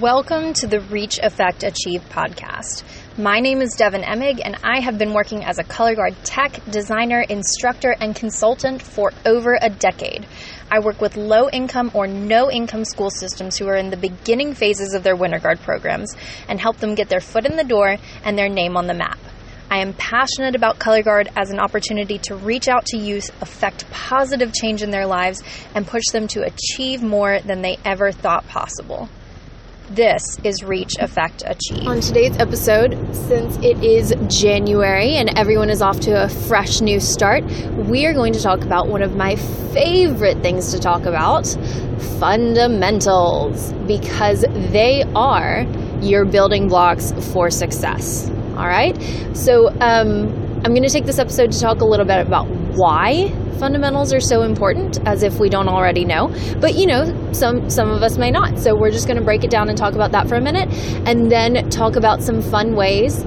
Welcome to the Reach Affect Achieve podcast. My name is Devin Emig, and I have been working as a color guard tech, designer, instructor, and consultant for over a decade. I work with low income or no income school systems who are in the beginning phases of their winter guard programs and help them get their foot in the door and their name on the map. I am passionate about Color Guard as an opportunity to reach out to youth, affect positive change in their lives, and push them to achieve more than they ever thought possible. This is Reach, Affect, Achieve. On today's episode, since it is January and everyone is off to a fresh new start, we are going to talk about one of my favorite things to talk about fundamentals, because they are your building blocks for success. All right? So, um, I'm going to take this episode to talk a little bit about why fundamentals are so important as if we don't already know. But you know some some of us may not. So we're just going to break it down and talk about that for a minute and then talk about some fun ways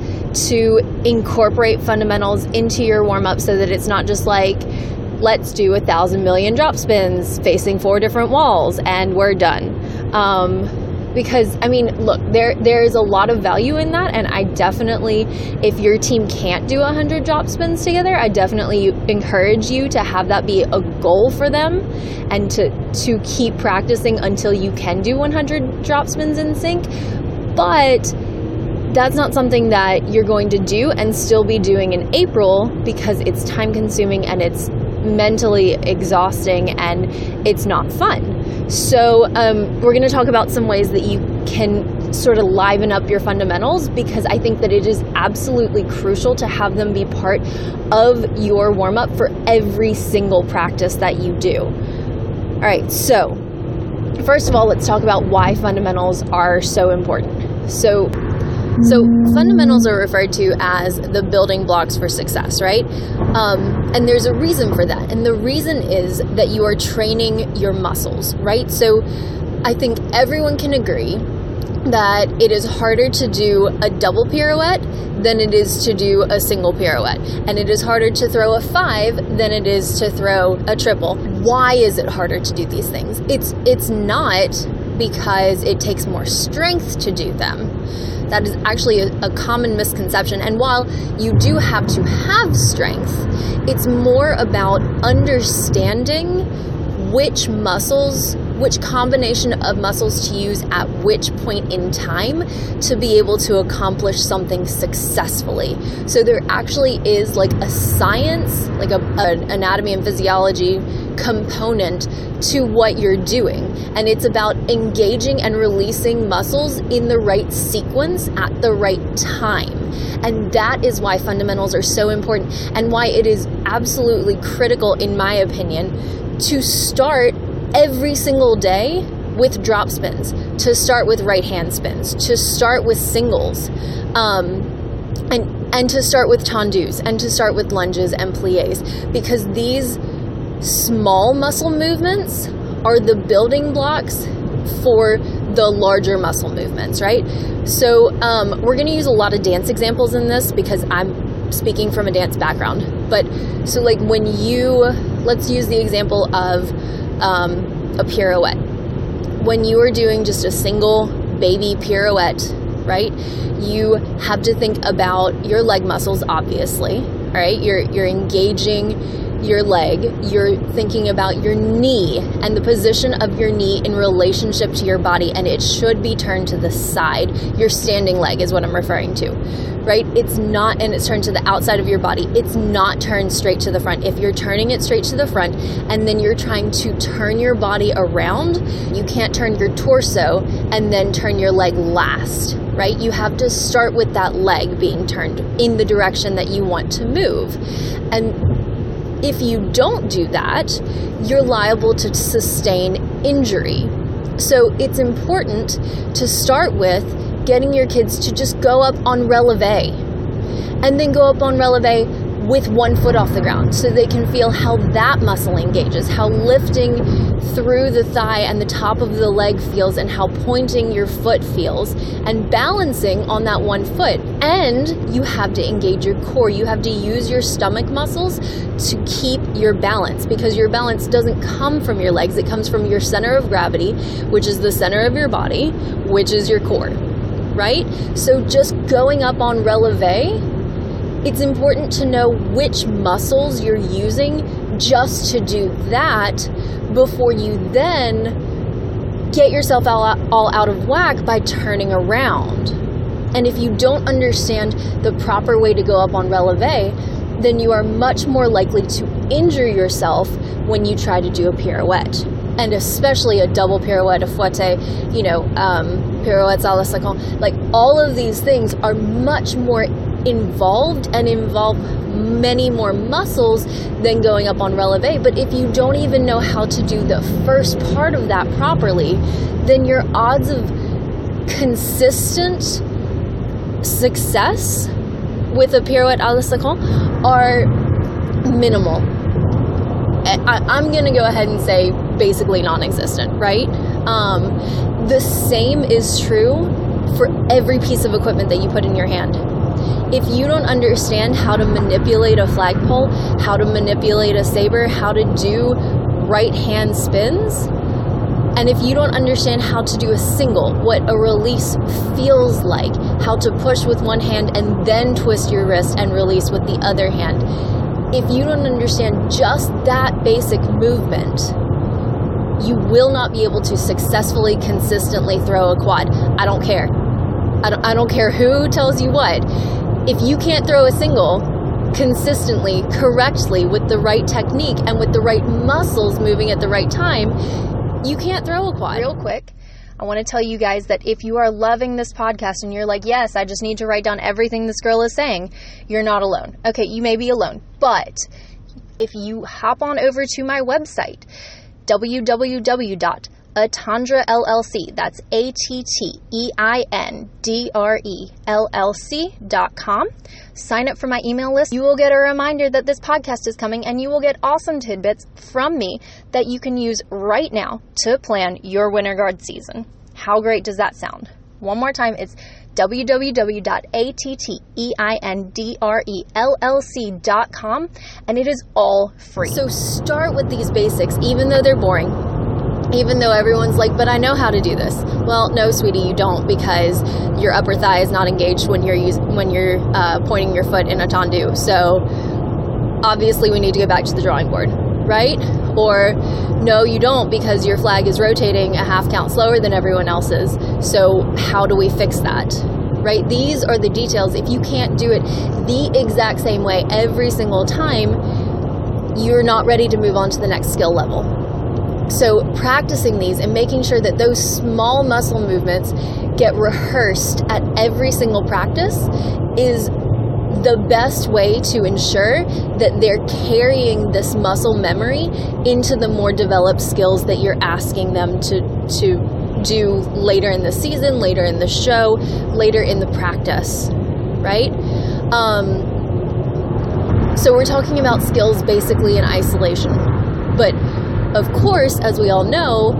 to incorporate fundamentals into your warm up so that it's not just like let's do a thousand million drop spins facing four different walls and we're done. Um, because I mean, look, there there is a lot of value in that, and I definitely, if your team can't do hundred drop spins together, I definitely encourage you to have that be a goal for them, and to to keep practicing until you can do 100 drop spins in sync. But that's not something that you're going to do and still be doing in April because it's time consuming and it's mentally exhausting and it's not fun. So, um, we're going to talk about some ways that you can sort of liven up your fundamentals because I think that it is absolutely crucial to have them be part of your warm up for every single practice that you do. All right, so first of all, let's talk about why fundamentals are so important. So, so, fundamentals are referred to as the building blocks for success, right? Um, and there's a reason for that. And the reason is that you are training your muscles, right? So, I think everyone can agree that it is harder to do a double pirouette than it is to do a single pirouette. And it is harder to throw a five than it is to throw a triple. Why is it harder to do these things? It's it's not because it takes more strength to do them. That is actually a, a, common misconception. And while you do have to have strength, it's more about understanding which muscles, which combination of muscles to use at which point in time to be able to accomplish something successfully. So there actually is like a science, like a, an anatomy and physiology component to what you're doing. And it's about engaging and releasing muscles in the right sequence at the right time. And that is why fundamentals are so important and why it is absolutely critical, in my opinion, to start every single day with drop spins, to start with right hand spins, to start with singles. Um, and and to start with tendus and to start with lunges and plies because these small muscle movements are the building blocks for the larger muscle movements, right? So, um, we're going to use a lot of dance examples in this because I'm speaking from a dance background. But so, like, when you let's use the example of um, a pirouette. When you are doing just a single baby pirouette, right? You have to think about your leg muscles, obviously. All right, you're you're engaging your leg, you're thinking about your knee and the position of your knee in relationship to your body, and it should be turned to the side. Your standing leg is what I'm referring to, right? It's not, and it's turned to the outside of your body. It's not turned straight to the front. If you're turning it straight to the front and then you're trying to turn your body around, you can't turn your torso and then turn your leg last, right? You have to start with that leg being turned in the direction that you want to move. And if you don't do that, you're liable to sustain injury. So it's important to start with getting your kids to just go up on releve and then go up on releve with one foot off the ground so they can feel how that muscle engages, how lifting through the thigh and the top of the leg feels, and how pointing your foot feels, and balancing on that one foot. And you have to engage your core. You have to use your stomach muscles to keep your balance because your balance doesn't come from your legs, it comes from your center of gravity, which is the center of your body, which is your core. Right? So just going up on releve it's important to know which muscles you're using just to do that before you then get yourself all, out of whack by turning around. And if you don't understand the proper way to go up on releve, then you are much more likely to injure yourself when you try to do a pirouette. And especially a double pirouette, a fouette, you know, um, pirouettes à la seconde. Like all of these things are much more involved and involve many more muscles than going up on releve. But if you don't even know how to do the first part of that properly, then your odds of consistent success with a pirouette à la seconde are minimal. I, am to go ahead and say basically non existent, right? Um, the same is true for every piece of equipment that you put in your hand if you don't understand how to manipulate a flagpole, how to manipulate a saber, how to do right hand spins, and if you don't understand how to do a single, what a release feels like, how to push with one hand and then twist your wrist and release with the other hand, if you don't understand just that basic movement, you will not be able to successfully, consistently throw a quad. I don't care. I don't, I don't care who tells you what if you can't throw a single consistently, correctly, with the right technique and with the right muscles moving at the right time, you can't throw a quad. Real quick, I want to tell you guys that if you are loving this podcast and you're like, yes, I just need to write down everything this girl is saying, you're not alone. Okay, you may be alone, but if you hop on over to my website, www Atteindre LLC. That's A T T E I N D R E L L C dot com. Sign up for my email list. You will get a reminder that this podcast is coming and you will get awesome tidbits from me that you can use right now to plan your winter guard season. How great does that sound? One more time, it's www.atteindrellc.com and it is all free. So start with these basics, even though they're boring even though everyone's like, but I know how to do this. Well, no, sweetie, you don't because your upper thigh is not engaged when you're using, when you're uh, pointing your foot in a tendu. So obviously, we need to go back to the drawing board, right? Or no, you don't because your flag is rotating a half count slower than everyone else's. So how do we fix that? Right? These are the details. If you can't do it the exact same way every single time, you're not ready to move on to the next skill level so, practicing these and making sure that those small muscle movements get rehearsed at every single practice is the best way to ensure that they're carrying this muscle memory into the more developed skills that you're asking them to, to do later in the season, later in the show, later in the practice, right? Um, so, we're talking about skills basically in isolation. But of course, as we all know,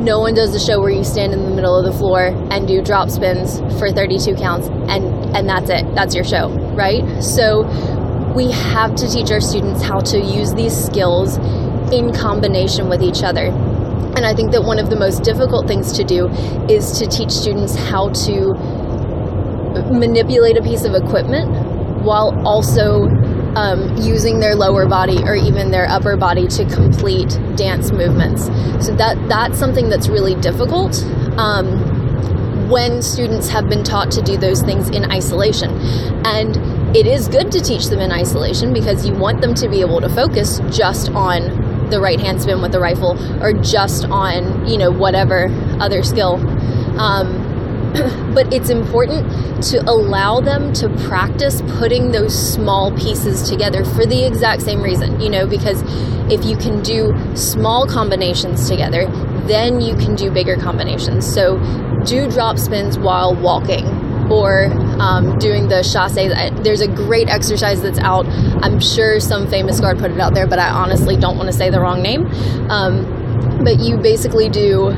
no one does the show where you stand in the middle of the floor and do drop spins for 32 counts and and that's it. That's your show, right? So we have to teach our students how to use these skills in combination with each other. And I think that one of the most difficult things to do is to teach students how to manipulate a piece of equipment while also um, using their lower body or even their upper body to complete dance movements. So that that's something that's really difficult. Um, when students have been taught to do those things in isolation. And it is good to teach them in isolation because you want them to be able to focus just on the right hand spin with the rifle or just on, you know, whatever other skill. Um, but it's important to allow them to practice putting those small pieces together for the exact same reason, you know, because if you can do small combinations together, then you can do bigger combinations. So do drop spins while walking or um, doing the chasse. There's a great exercise that's out. I'm sure some famous guard put it out there, but I honestly don't want to say the wrong name. Um, but you basically do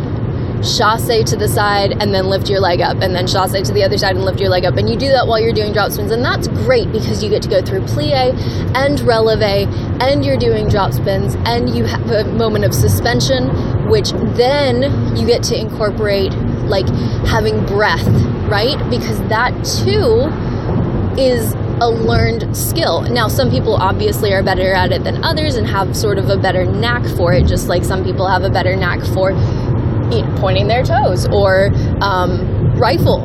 chasse to the side and then lift your leg up and then chasse to the other side and lift your leg up and you do that while you're doing drop spins and that's great because you get to go through plie and releve and you're doing drop spins and you have a moment of suspension which then you get to incorporate like having breath right because that too is a learned skill. Now, some people obviously are better at it than others and have sort of a better knack for it, just like some people have a better knack for pointing their toes or um, rifle,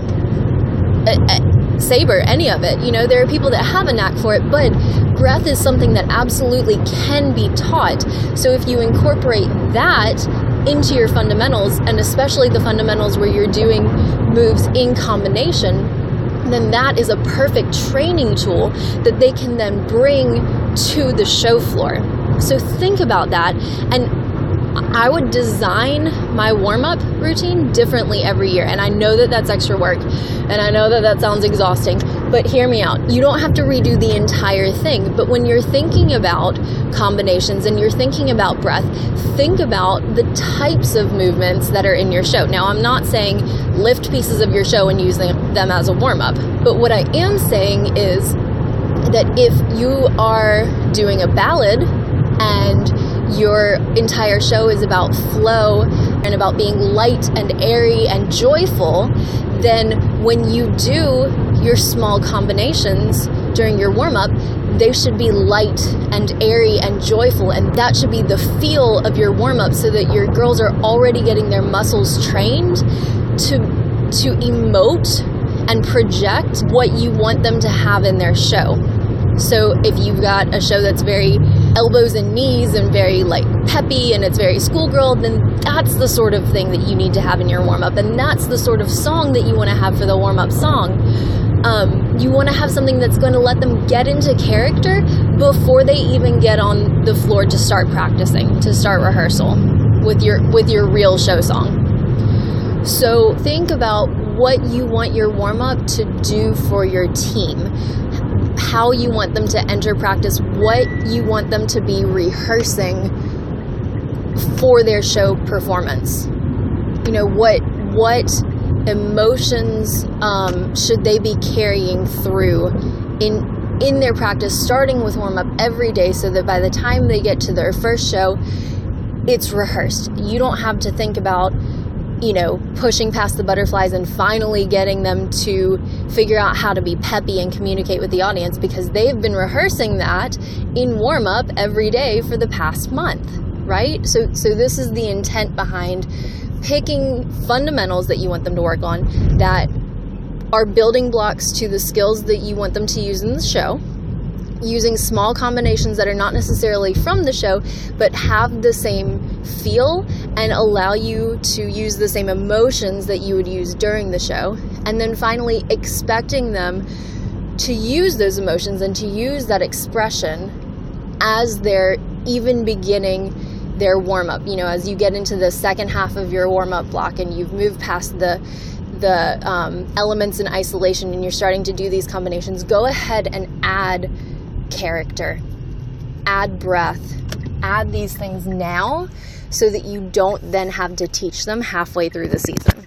a, a saber, any of it. You know, there are people that have a knack for it, but breath is something that absolutely can be taught. So if you incorporate that into your fundamentals, and especially the fundamentals where you're doing moves in combination, then that is a perfect training tool that they can then bring to the show floor. So think about that and I would design my warm up routine differently every year. And I know that that's extra work. And I know that that sounds exhausting. But hear me out. You don't have to redo the entire thing. But when you're thinking about combinations and you're thinking about breath, think about the types of movements that are in your show. Now, I'm not saying lift pieces of your show and use them, them as a warm up. But what I am saying is that if you are doing a ballad and your entire show is about flow and about being light and airy and joyful, then when you do your small combinations during your warm up, they should be light and airy and joyful. And that should be the feel of your warm up so that your girls are already getting their muscles trained to, to emote and project what you want them to have in their show. So if you've got a show that's very elbows and knees and very like peppy and it's very schoolgirl, then that's the sort of thing that you need to have in your warm up. And that's the sort of song that you want to have for the warm up song. Um, you want to have something that's going to let them get into character before they even get on the floor to start practicing, to start rehearsal with your with your real show song. So think about what you want your warm up to do for your team how you want them to enter practice, what you want them to be rehearsing for their show performance. You know, what what emotions um, should they be carrying through in in their practice, starting with warm up every day, so that by the time they get to their first show, it's rehearsed. You don't have to think about you know, pushing past the butterflies and finally getting them to figure out how to be peppy and communicate with the audience because they've been rehearsing that in warm up every day for the past month, right? So so this is the intent behind picking fundamentals that you want them to work on that are building blocks to the skills that you want them to use in the show using small combinations that are not necessarily from the show but have the same feel and allow you to use the same emotions that you would use during the show. And then finally, expecting them to use those emotions and to use that expression as they're even beginning their warm up. You know, as you get into the second half of your warm up block and you've moved past the the um, elements in isolation and you're starting to do these combinations, go ahead and add character, add breath, add these things now so that you don't then have to teach them halfway through the season.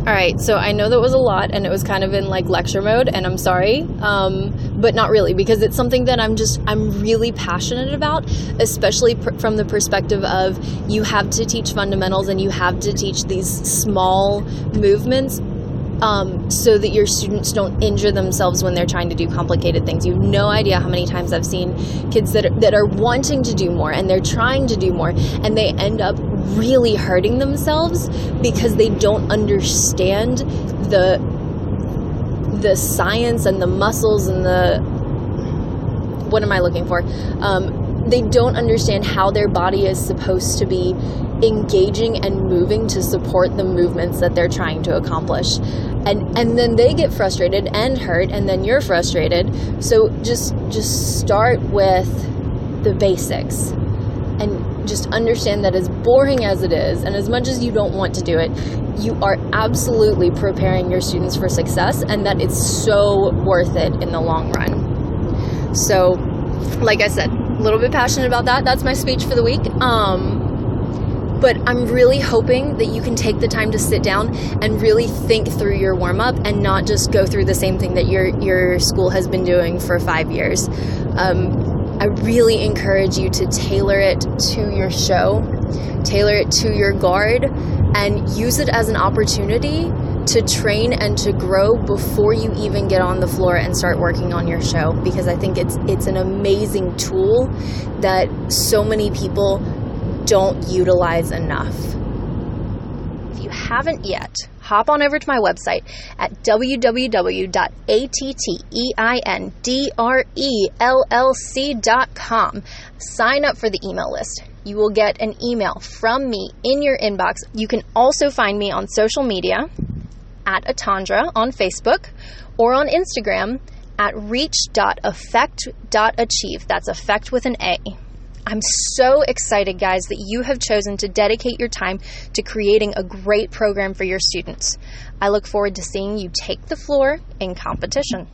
All right, so I know that was a lot and it was kind of in like lecture mode, and I'm sorry, um, but not really because it's something that I'm just, I'm really passionate about, especially pr- from the perspective of you have to teach fundamentals and you have to teach these small movements um, so that your students don't injure themselves when they're trying to do complicated things. You have no idea how many times I've seen kids that are, that are wanting to do more and they're trying to do more and they end up really hurting themselves because they don't understand the the science and the muscles and the what am I looking for? Um, they don't understand how their body is supposed to be engaging and moving to support the movements that they're trying to accomplish and and then they get frustrated and hurt and then you're frustrated so just just start with the basics and just understand that as boring as it is, and as much as you don't want to do it, you are absolutely preparing your students for success, and that it's so worth it in the long run. So, like I said, a little bit passionate about that. That's my speech for the week. Um, but I'm really hoping that you can take the time to sit down and really think through your warm up and not just go through the same thing that your your school has been doing for five years. Um, I really encourage you to tailor it to your show, tailor it to your guard, and use it as an opportunity to train and to grow before you even get on the floor and start working on your show because I think it's it's an amazing tool that so many people don't utilize enough. If you haven't yet, hop on over to my website at www.atteindrellc.com. Sign up for the email list. You will get an email from me in your inbox. You can also find me on social media at Atteindre on Facebook or on Instagram at reach.affect.achieve. That's effect with an A. I'm so excited, guys, that you have chosen to dedicate your time to creating a great program for your students. I look forward to seeing you take the floor in competition.